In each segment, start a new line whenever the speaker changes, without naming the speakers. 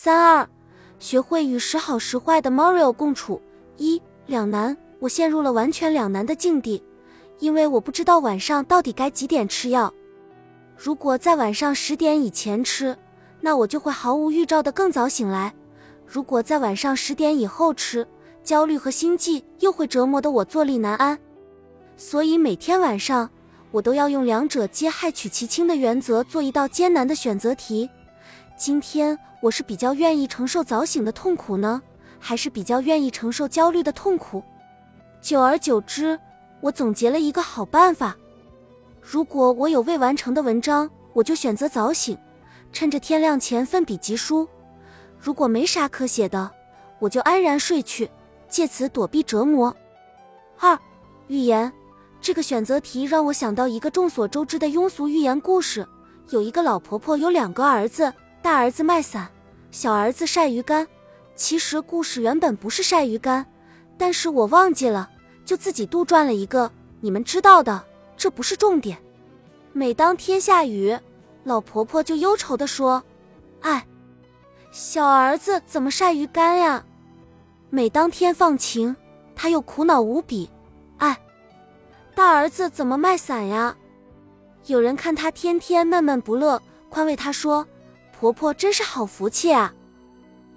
三二，学会与时好时坏的 Mario 共处。一两难，我陷入了完全两难的境地，因为我不知道晚上到底该几点吃药。如果在晚上十点以前吃，那我就会毫无预兆的更早醒来；如果在晚上十点以后吃，焦虑和心悸又会折磨得我坐立难安。所以每天晚上，我都要用两者皆害取其轻的原则做一道艰难的选择题。今天我是比较愿意承受早醒的痛苦呢，还是比较愿意承受焦虑的痛苦？久而久之，我总结了一个好办法。如果我有未完成的文章，我就选择早醒，趁着天亮前奋笔疾书；如果没啥可写的，我就安然睡去，借此躲避折磨。二、寓言这个选择题让我想到一个众所周知的庸俗寓言故事：有一个老婆婆有两个儿子，大儿子卖伞，小儿子晒鱼干。其实故事原本不是晒鱼干，但是我忘记了，就自己杜撰了一个你们知道的。这不是重点。每当天下雨，老婆婆就忧愁地说：“哎，小儿子怎么晒鱼干呀？”每当天放晴，她又苦恼无比：“哎，大儿子怎么卖伞呀？”有人看她天天闷闷不乐，宽慰她说：“婆婆真是好福气啊！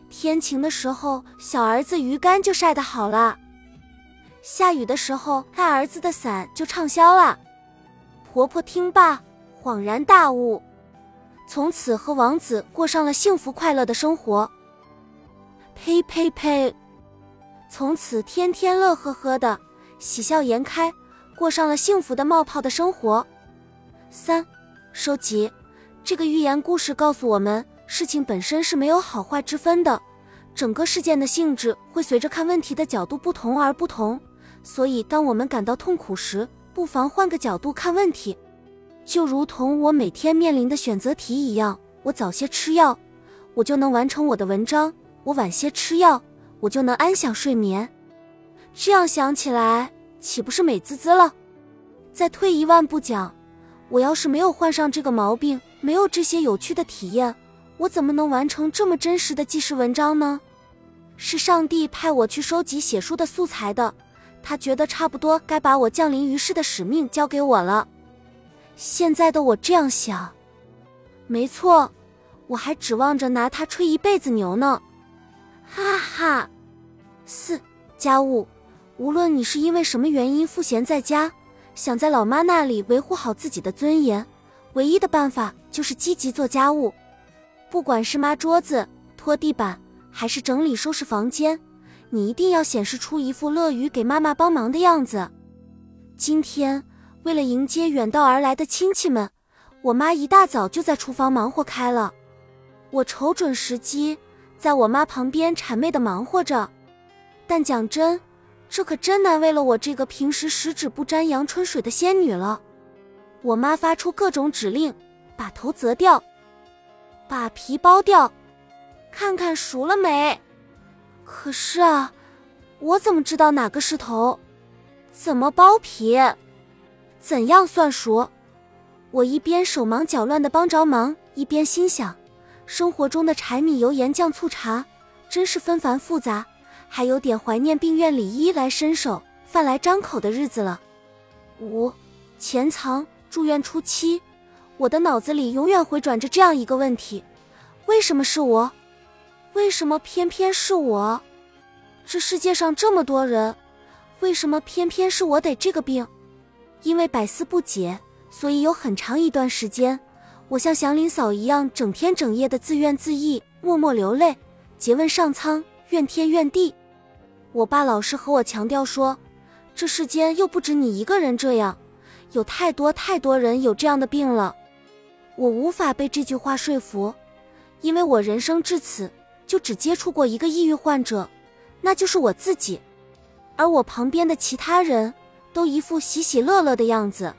天晴的时候，小儿子鱼竿就晒得好了；下雨的时候，大儿子的伞就畅销了。”婆婆听罢，恍然大悟，从此和王子过上了幸福快乐的生活。呸呸呸！从此天天乐呵呵的，喜笑颜开，过上了幸福的冒泡的生活。三，收集这个寓言故事告诉我们，事情本身是没有好坏之分的，整个事件的性质会随着看问题的角度不同而不同。所以，当我们感到痛苦时，不妨换个角度看问题，就如同我每天面临的选择题一样。我早些吃药，我就能完成我的文章；我晚些吃药，我就能安享睡眠。这样想起来，岂不是美滋滋了？再退一万步讲，我要是没有患上这个毛病，没有这些有趣的体验，我怎么能完成这么真实的纪实文章呢？是上帝派我去收集写书的素材的。他觉得差不多该把我降临于世的使命交给我了。现在的我这样想，没错，我还指望着拿它吹一辈子牛呢。哈哈。四家务，无论你是因为什么原因赋闲在家，想在老妈那里维护好自己的尊严，唯一的办法就是积极做家务，不管是抹桌子、拖地板，还是整理收拾房间。你一定要显示出一副乐于给妈妈帮忙的样子。今天为了迎接远道而来的亲戚们，我妈一大早就在厨房忙活开了。我瞅准时机，在我妈旁边谄媚的忙活着。但讲真，这可真难为了我这个平时十指不沾阳春水的仙女了。我妈发出各种指令：把头择掉，把皮剥掉，看看熟了没。可是啊，我怎么知道哪个是头？怎么剥皮？怎样算熟？我一边手忙脚乱的帮着忙，一边心想：生活中的柴米油盐酱醋茶真是纷繁复杂，还有点怀念病院里衣来伸手、饭来张口的日子了。五，潜藏住院初期，我的脑子里永远回转着这样一个问题：为什么是我？为什么偏偏是我？这世界上这么多人，为什么偏偏是我得这个病？因为百思不解，所以有很长一段时间，我像祥林嫂一样，整天整夜的自怨自艾，默默流泪，诘问上苍，怨天怨地。我爸老是和我强调说，这世间又不止你一个人这样，有太多太多人有这样的病了。我无法被这句话说服，因为我人生至此。就只接触过一个抑郁患者，那就是我自己，而我旁边的其他人都一副喜喜乐乐的样子。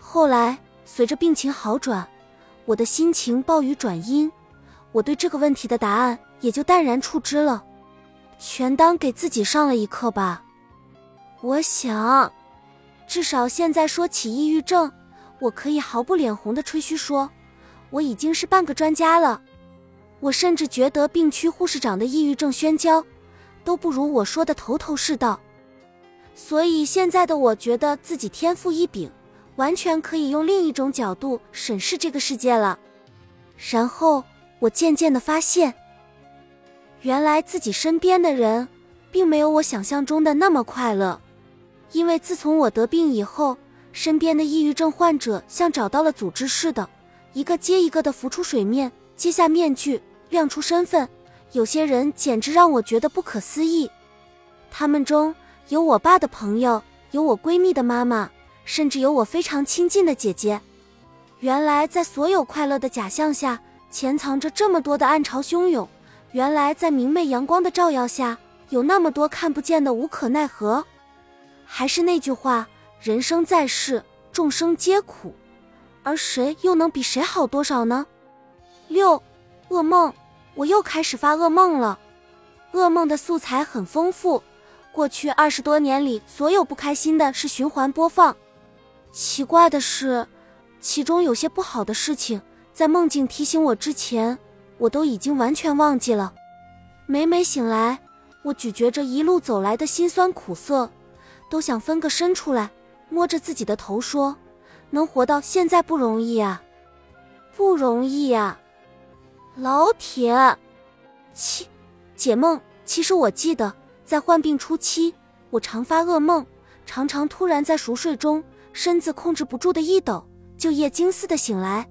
后来随着病情好转，我的心情暴雨转阴，我对这个问题的答案也就淡然处之了，全当给自己上了一课吧。我想，至少现在说起抑郁症，我可以毫不脸红的吹嘘说，我已经是半个专家了。我甚至觉得病区护士长的抑郁症宣教，都不如我说的头头是道。所以现在的我觉得自己天赋异禀，完全可以用另一种角度审视这个世界了。然后我渐渐的发现，原来自己身边的人，并没有我想象中的那么快乐。因为自从我得病以后，身边的抑郁症患者像找到了组织似的，一个接一个的浮出水面，揭下面具，亮出身份。有些人简直让我觉得不可思议，他们中。有我爸的朋友，有我闺蜜的妈妈，甚至有我非常亲近的姐姐。原来，在所有快乐的假象下，潜藏着这么多的暗潮汹涌。原来，在明媚阳光的照耀下，有那么多看不见的无可奈何。还是那句话，人生在世，众生皆苦，而谁又能比谁好多少呢？六，噩梦，我又开始发噩梦了。噩梦的素材很丰富。过去二十多年里，所有不开心的是循环播放。奇怪的是，其中有些不好的事情，在梦境提醒我之前，我都已经完全忘记了。每每醒来，我咀嚼着一路走来的辛酸苦涩，都想分个身出来，摸着自己的头说：“能活到现在不容易啊，不容易啊，老铁。”七解梦，其实我记得。在患病初期，我常发噩梦，常常突然在熟睡中，身子控制不住的一抖，就夜惊似的醒来。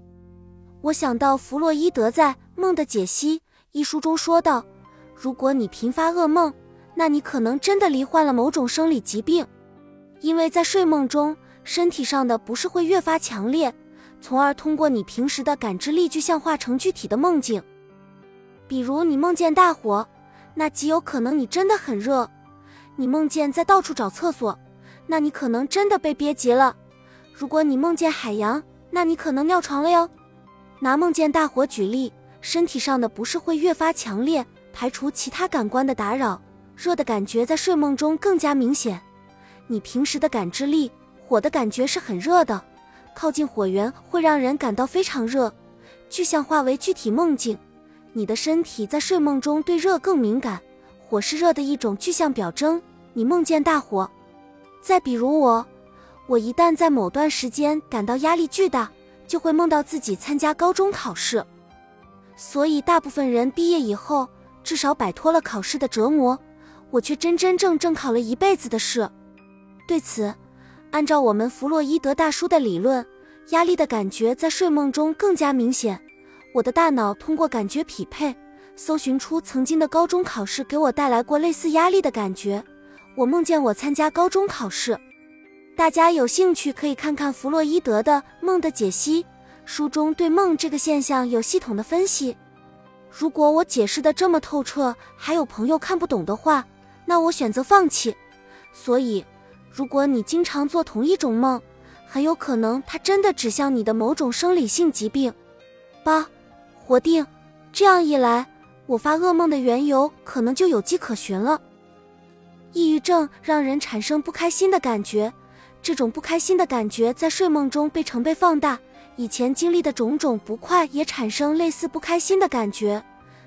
我想到弗洛伊德在《梦的解析》一书中说道：“如果你频发噩梦，那你可能真的罹患了某种生理疾病，因为在睡梦中，身体上的不适会越发强烈，从而通过你平时的感知力具象化成具体的梦境。比如你梦见大火。”那极有可能你真的很热，你梦见在到处找厕所，那你可能真的被憋急了。如果你梦见海洋，那你可能尿床了哟。拿梦见大火举例，身体上的不适会越发强烈，排除其他感官的打扰，热的感觉在睡梦中更加明显。你平时的感知力，火的感觉是很热的，靠近火源会让人感到非常热，具象化为具体梦境。你的身体在睡梦中对热更敏感，火是热的一种具象表征。你梦见大火。再比如我，我一旦在某段时间感到压力巨大，就会梦到自己参加高中考试。所以大部分人毕业以后至少摆脱了考试的折磨，我却真真正正考了一辈子的试。对此，按照我们弗洛伊德大叔的理论，压力的感觉在睡梦中更加明显。我的大脑通过感觉匹配，搜寻出曾经的高中考试给我带来过类似压力的感觉。我梦见我参加高中考试。大家有兴趣可以看看弗洛伊德的《梦的解析》，书中对梦这个现象有系统的分析。如果我解释的这么透彻，还有朋友看不懂的话，那我选择放弃。所以，如果你经常做同一种梦，很有可能它真的指向你的某种生理性疾病。八。活定，这样一来，我发噩梦的缘由可能就有迹可循了。抑郁症让人产生不开心的感觉，这种不开心的感觉在睡梦中被成倍放大，以前经历的种种不快也产生类似不开心的感觉，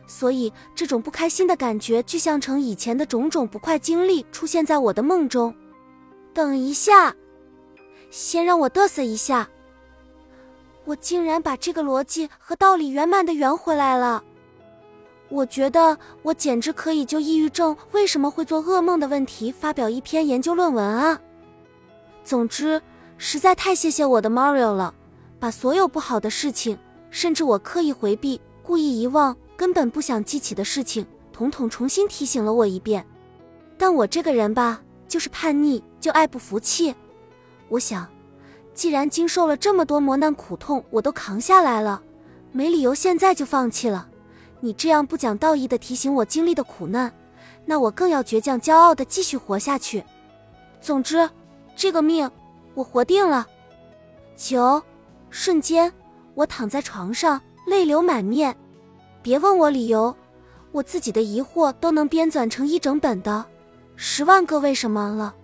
所以这种不开心的感觉具象成以前的种种不快经历出现在我的梦中。等一下，先让我嘚瑟一下。我竟然把这个逻辑和道理圆满的圆回来了。我觉得我简直可以就抑郁症为什么会做噩梦的问题发表一篇研究论文啊！总之，实在太谢谢我的 Mario 了，把所有不好的事情，甚至我刻意回避、故意遗忘、根本不想记起的事情，统统重新提醒了我一遍。但我这个人吧，就是叛逆，就爱不服气。我想。既然经受了这么多磨难苦痛，我都扛下来了，没理由现在就放弃了。你这样不讲道义的提醒我经历的苦难，那我更要倔强骄傲的继续活下去。总之，这个命我活定了。九，瞬间我躺在床上，泪流满面。别问我理由，我自己的疑惑都能编纂成一整本的十万个为什么了，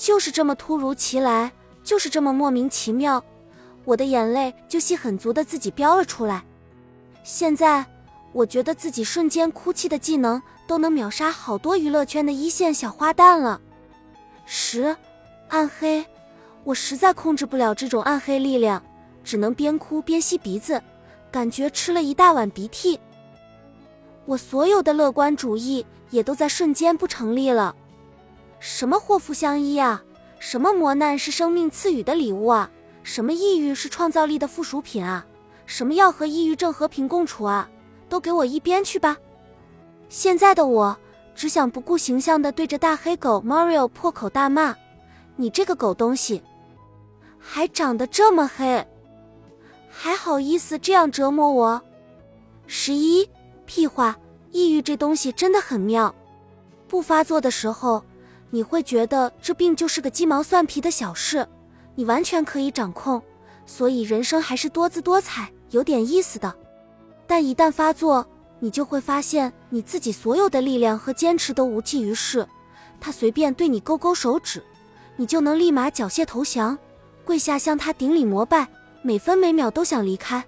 就是这么突如其来。就是这么莫名其妙，我的眼泪就戏很足的自己飙了出来。现在我觉得自己瞬间哭泣的技能都能秒杀好多娱乐圈的一线小花旦了。十，暗黑，我实在控制不了这种暗黑力量，只能边哭边吸鼻子，感觉吃了一大碗鼻涕。我所有的乐观主义也都在瞬间不成立了。什么祸福相依啊？什么磨难是生命赐予的礼物啊？什么抑郁是创造力的附属品啊？什么要和抑郁症和平共处啊？都给我一边去吧！现在的我只想不顾形象的对着大黑狗 Mario 破口大骂：“你这个狗东西，还长得这么黑，还好意思这样折磨我！”十一。屁话，抑郁这东西真的很妙。不发作的时候，你会觉得这病就是个鸡毛蒜皮的小事，你完全可以掌控，所以人生还是多姿多彩、有点意思的。但一旦发作，你就会发现你自己所有的力量和坚持都无济于事。他随便对你勾勾手指，你就能立马缴械投降，跪下向他顶礼膜拜，每分每秒都想离开。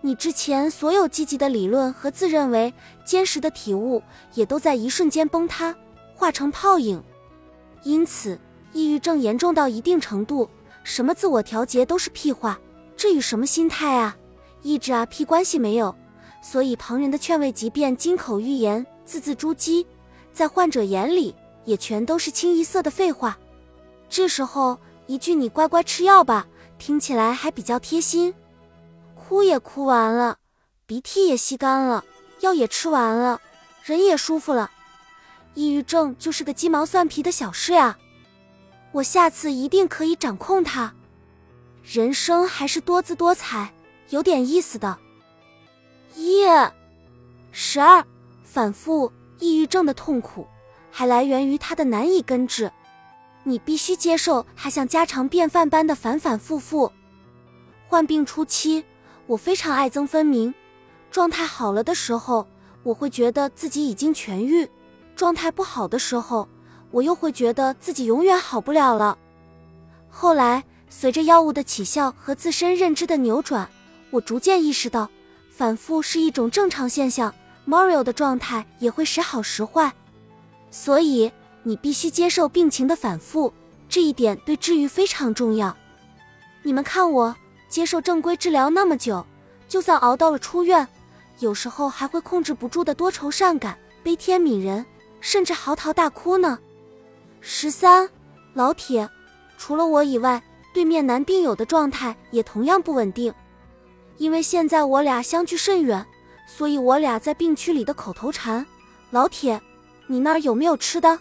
你之前所有积极的理论和自认为坚实的体悟，也都在一瞬间崩塌，化成泡影。因此，抑郁症严重到一定程度，什么自我调节都是屁话。这与什么心态啊、意志啊屁关系没有。所以，旁人的劝慰，即便金口玉言、字字珠玑，在患者眼里也全都是清一色的废话。这时候，一句“你乖乖吃药吧”，听起来还比较贴心。哭也哭完了，鼻涕也吸干了，药也吃完了，人也舒服了。抑郁症就是个鸡毛蒜皮的小事呀，我下次一定可以掌控它。人生还是多姿多彩，有点意思的。耶，十二，反复抑郁症的痛苦还来源于它的难以根治，你必须接受它像家常便饭般的反反复复。患病初期。我非常爱憎分明，状态好了的时候，我会觉得自己已经痊愈；状态不好的时候，我又会觉得自己永远好不了了。后来，随着药物的起效和自身认知的扭转，我逐渐意识到，反复是一种正常现象。Mario 的状态也会时好时坏，所以你必须接受病情的反复，这一点对治愈非常重要。你们看我。接受正规治疗那么久，就算熬到了出院，有时候还会控制不住的多愁善感、悲天悯人，甚至嚎啕大哭呢。十三，老铁，除了我以外，对面男病友的状态也同样不稳定。因为现在我俩相距甚远，所以我俩在病区里的口头禅“老铁，你那儿有没有吃的”，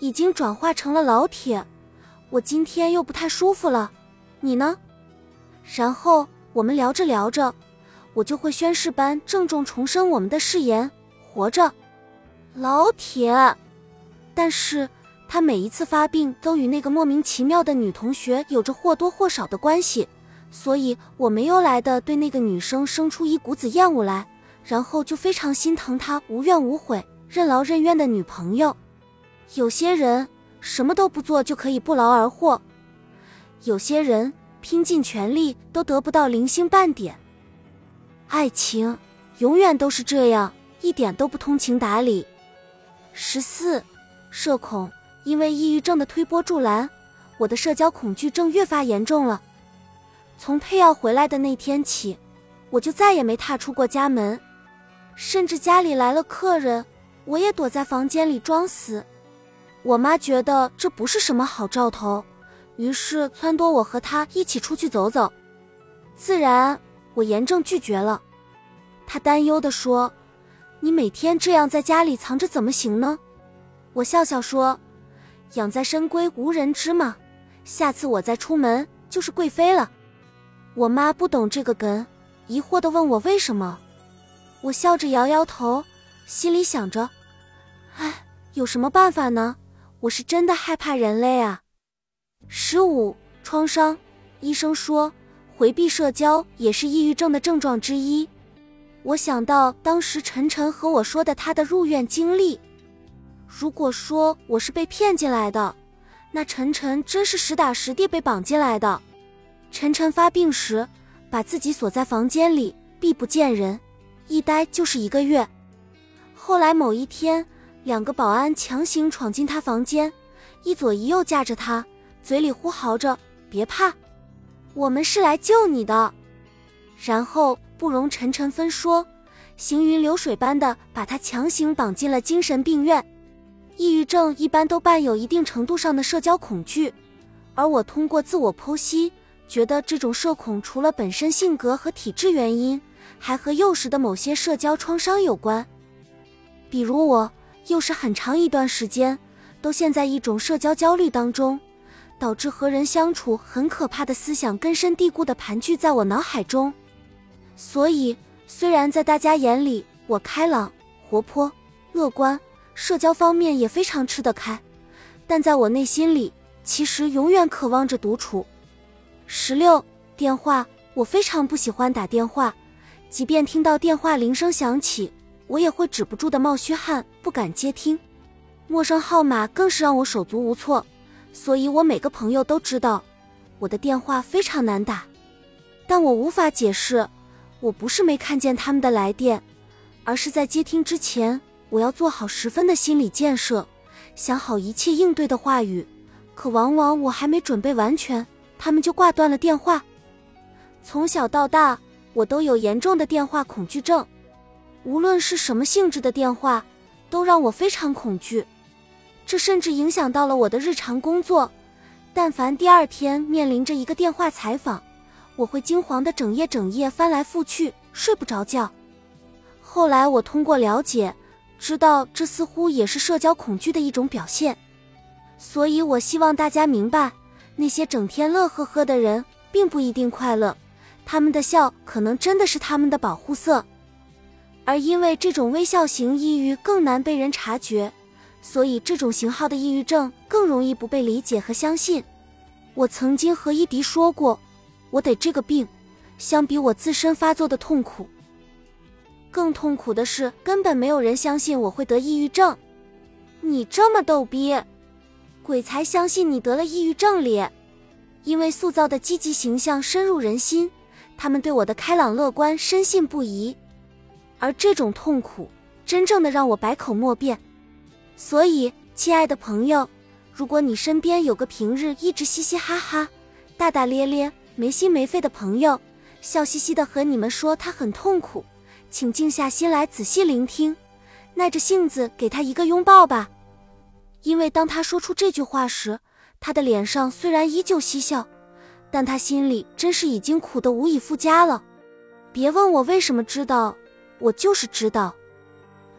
已经转化成了“老铁，我今天又不太舒服了，你呢？然后我们聊着聊着，我就会宣誓般郑重重申我们的誓言：活着，老铁。但是他每一次发病都与那个莫名其妙的女同学有着或多或少的关系，所以我没由来的对那个女生生出一股子厌恶来，然后就非常心疼她无怨无悔、任劳任怨的女朋友。有些人什么都不做就可以不劳而获，有些人。拼尽全力都得不到零星半点，爱情永远都是这样，一点都不通情达理。十四，社恐，因为抑郁症的推波助澜，我的社交恐惧症越发严重了。从配药回来的那天起，我就再也没踏出过家门，甚至家里来了客人，我也躲在房间里装死。我妈觉得这不是什么好兆头。于是撺掇我和她一起出去走走，自然我严正拒绝了。她担忧地说：“你每天这样在家里藏着怎么行呢？”我笑笑说：“养在深闺无人知嘛，下次我再出门就是贵妃了。”我妈不懂这个梗，疑惑地问我为什么。我笑着摇摇头，心里想着：“哎，有什么办法呢？我是真的害怕人类啊。”十五创伤，医生说回避社交也是抑郁症的症状之一。我想到当时晨晨和我说的他的入院经历。如果说我是被骗进来的，那晨晨真是实打实地被绑进来的。晨晨发病时，把自己锁在房间里，避不见人，一待就是一个月。后来某一天，两个保安强行闯进他房间，一左一右架着他，嘴里呼嚎着：“别怕，我们是来救你的。”然后不容沉沉分说，行云流水般的把他强行绑进了精神病院。抑郁症一般都伴有一定程度上的社交恐惧，而我通过自我剖析，觉得这种社恐除了本身性格和体质原因，还和幼时的某些社交创伤有关。比如我幼时很长一段时间都陷在一种社交焦虑当中，导致和人相处很可怕的思想根深蒂固的盘踞在我脑海中。所以，虽然在大家眼里我开朗、活泼、乐观。社交方面也非常吃得开，但在我内心里，其实永远渴望着独处。十六电话，我非常不喜欢打电话，即便听到电话铃声响起，我也会止不住的冒虚汗，不敢接听。陌生号码更是让我手足无措，所以我每个朋友都知道我的电话非常难打，但我无法解释，我不是没看见他们的来电，而是在接听之前。我要做好十分的心理建设，想好一切应对的话语，可往往我还没准备完全，他们就挂断了电话。从小到大，我都有严重的电话恐惧症，无论是什么性质的电话，都让我非常恐惧。这甚至影响到了我的日常工作。但凡第二天面临着一个电话采访，我会惊惶的整夜整夜翻来覆去，睡不着觉。后来我通过了解。知道这似乎也是社交恐惧的一种表现，所以我希望大家明白，那些整天乐呵呵的人并不一定快乐，他们的笑可能真的是他们的保护色。而因为这种微笑型抑郁更难被人察觉，所以这种型号的抑郁症更容易不被理解和相信。我曾经和伊迪说过，我得这个病，相比我自身发作的痛苦。更痛苦的是，根本没有人相信我会得抑郁症。你这么逗逼，鬼才相信你得了抑郁症咧！因为塑造的积极形象深入人心，他们对我的开朗乐观深信不疑。而这种痛苦，真正的让我百口莫辩。所以，亲爱的朋友，如果你身边有个平日一直嘻嘻哈哈、大大咧咧、没心没肺的朋友，笑嘻嘻的和你们说他很痛苦。请静下心来仔细聆听，耐着性子给他一个拥抱吧。因为当他说出这句话时，他的脸上虽然依旧嬉笑，但他心里真是已经苦得无以复加了。别问我为什么知道，我就是知道。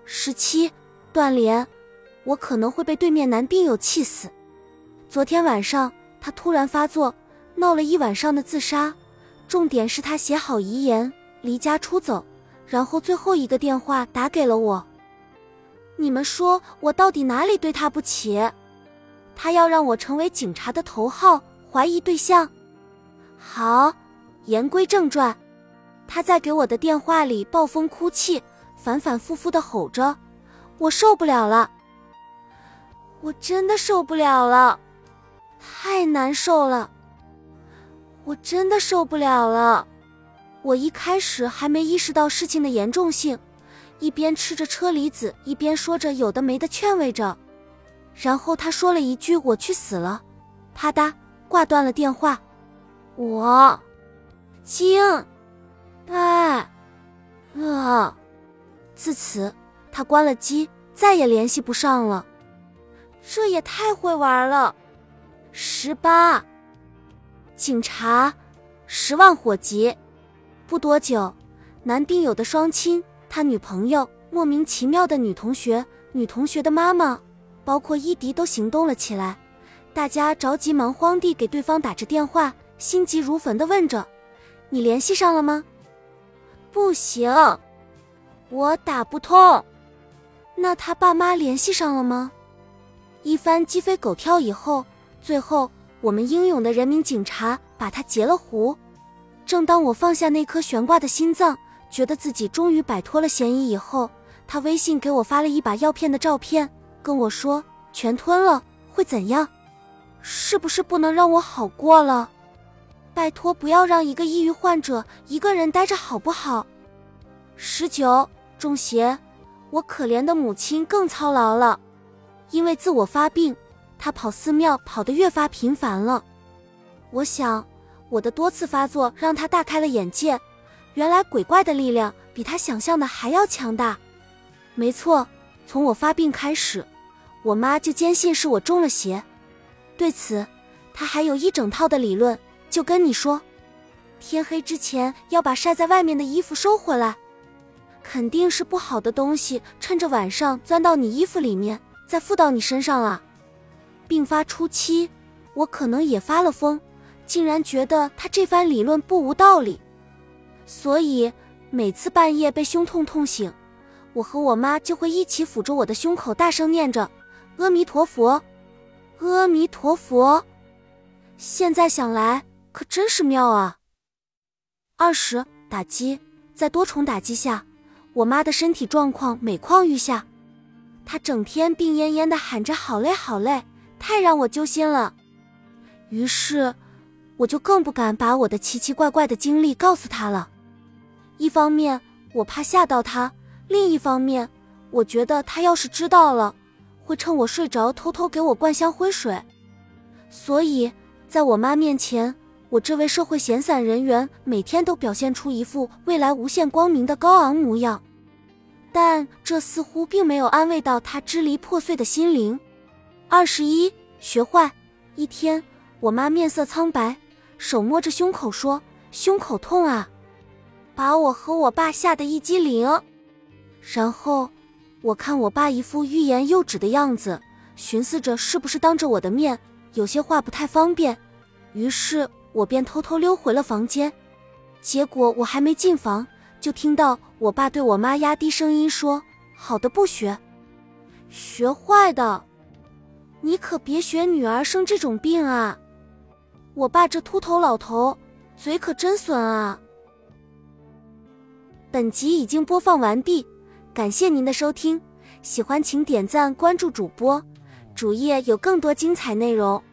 十七，断联，我可能会被对面男病友气死。昨天晚上他突然发作，闹了一晚上的自杀，重点是他写好遗言，离家出走。然后最后一个电话打给了我，你们说我到底哪里对他不起？他要让我成为警察的头号怀疑对象。好，言归正传，他在给我的电话里暴风哭泣，反反复复的吼着：“我受不了了，我真的受不了了，太难受了，我真的受不了了。”我一开始还没意识到事情的严重性，一边吃着车厘子，一边说着有的没的劝慰着。然后他说了一句“我去死了”，啪嗒挂断了电话。我惊呆了。自此，他关了机，再也联系不上了。这也太会玩了。十八，警察，十万火急。不多久，男病友的双亲、他女朋友、莫名其妙的女同学、女同学的妈妈，包括伊迪都行动了起来。大家着急忙慌地给对方打着电话，心急如焚地问着：“你联系上了吗？”“不行，我打不通。”“那他爸妈联系上了吗？”一番鸡飞狗跳以后，最后我们英勇的人民警察把他截了胡。正当我放下那颗悬挂的心脏，觉得自己终于摆脱了嫌疑以后，他微信给我发了一把药片的照片，跟我说全吞了会怎样？是不是不能让我好过了？拜托，不要让一个抑郁患者一个人待着好不好？十九，中邪。我可怜的母亲更操劳了，因为自我发病，他跑寺庙跑得越发频繁了。我想，我的多次发作让他大开了眼界，原来鬼怪的力量比他想象的还要强大。没错，从我发病开始，我妈就坚信是我中了邪。对此，她还有一整套的理论，就跟你说，天黑之前要把晒在外面的衣服收回来。肯定是不好的东西，趁着晚上钻到你衣服里面，再附到你身上了。病发初期，我可能也发了疯，竟然觉得他这番理论不无道理。所以每次半夜被胸痛痛醒，我和我妈就会一起抚着我的胸口，大声念着“阿弥陀佛，阿弥陀佛”。现在想来，可真是妙啊！二十打击，在多重打击下。我妈的身体状况每况愈下，她整天病恹恹的喊着“好累好累”，太让我揪心了。于是，我就更不敢把我的奇奇怪怪的经历告诉她了。一方面我怕吓到她，另一方面我觉得她要是知道了，会趁我睡着偷偷给我灌香灰水。所以，在我妈面前。我这位社会闲散人员每天都表现出一副未来无限光明的高昂模样，但这似乎并没有安慰到他支离破碎的心灵。二十一学坏一天，我妈面色苍白，手摸着胸口说：“胸口痛啊！”把我和我爸吓得一激灵。然后我看我爸一副欲言又止的样子，寻思着是不是当着我的面有些话不太方便，于是。我便偷偷溜回了房间，结果我还没进房，就听到我爸对我妈压低声音说：“好的不学，学坏的，你可别学女儿生这种病啊！”我爸这秃头老头嘴可真损啊！本集已经播放完毕，感谢您的收听，喜欢请点赞关注主播，主页有更多精彩内容。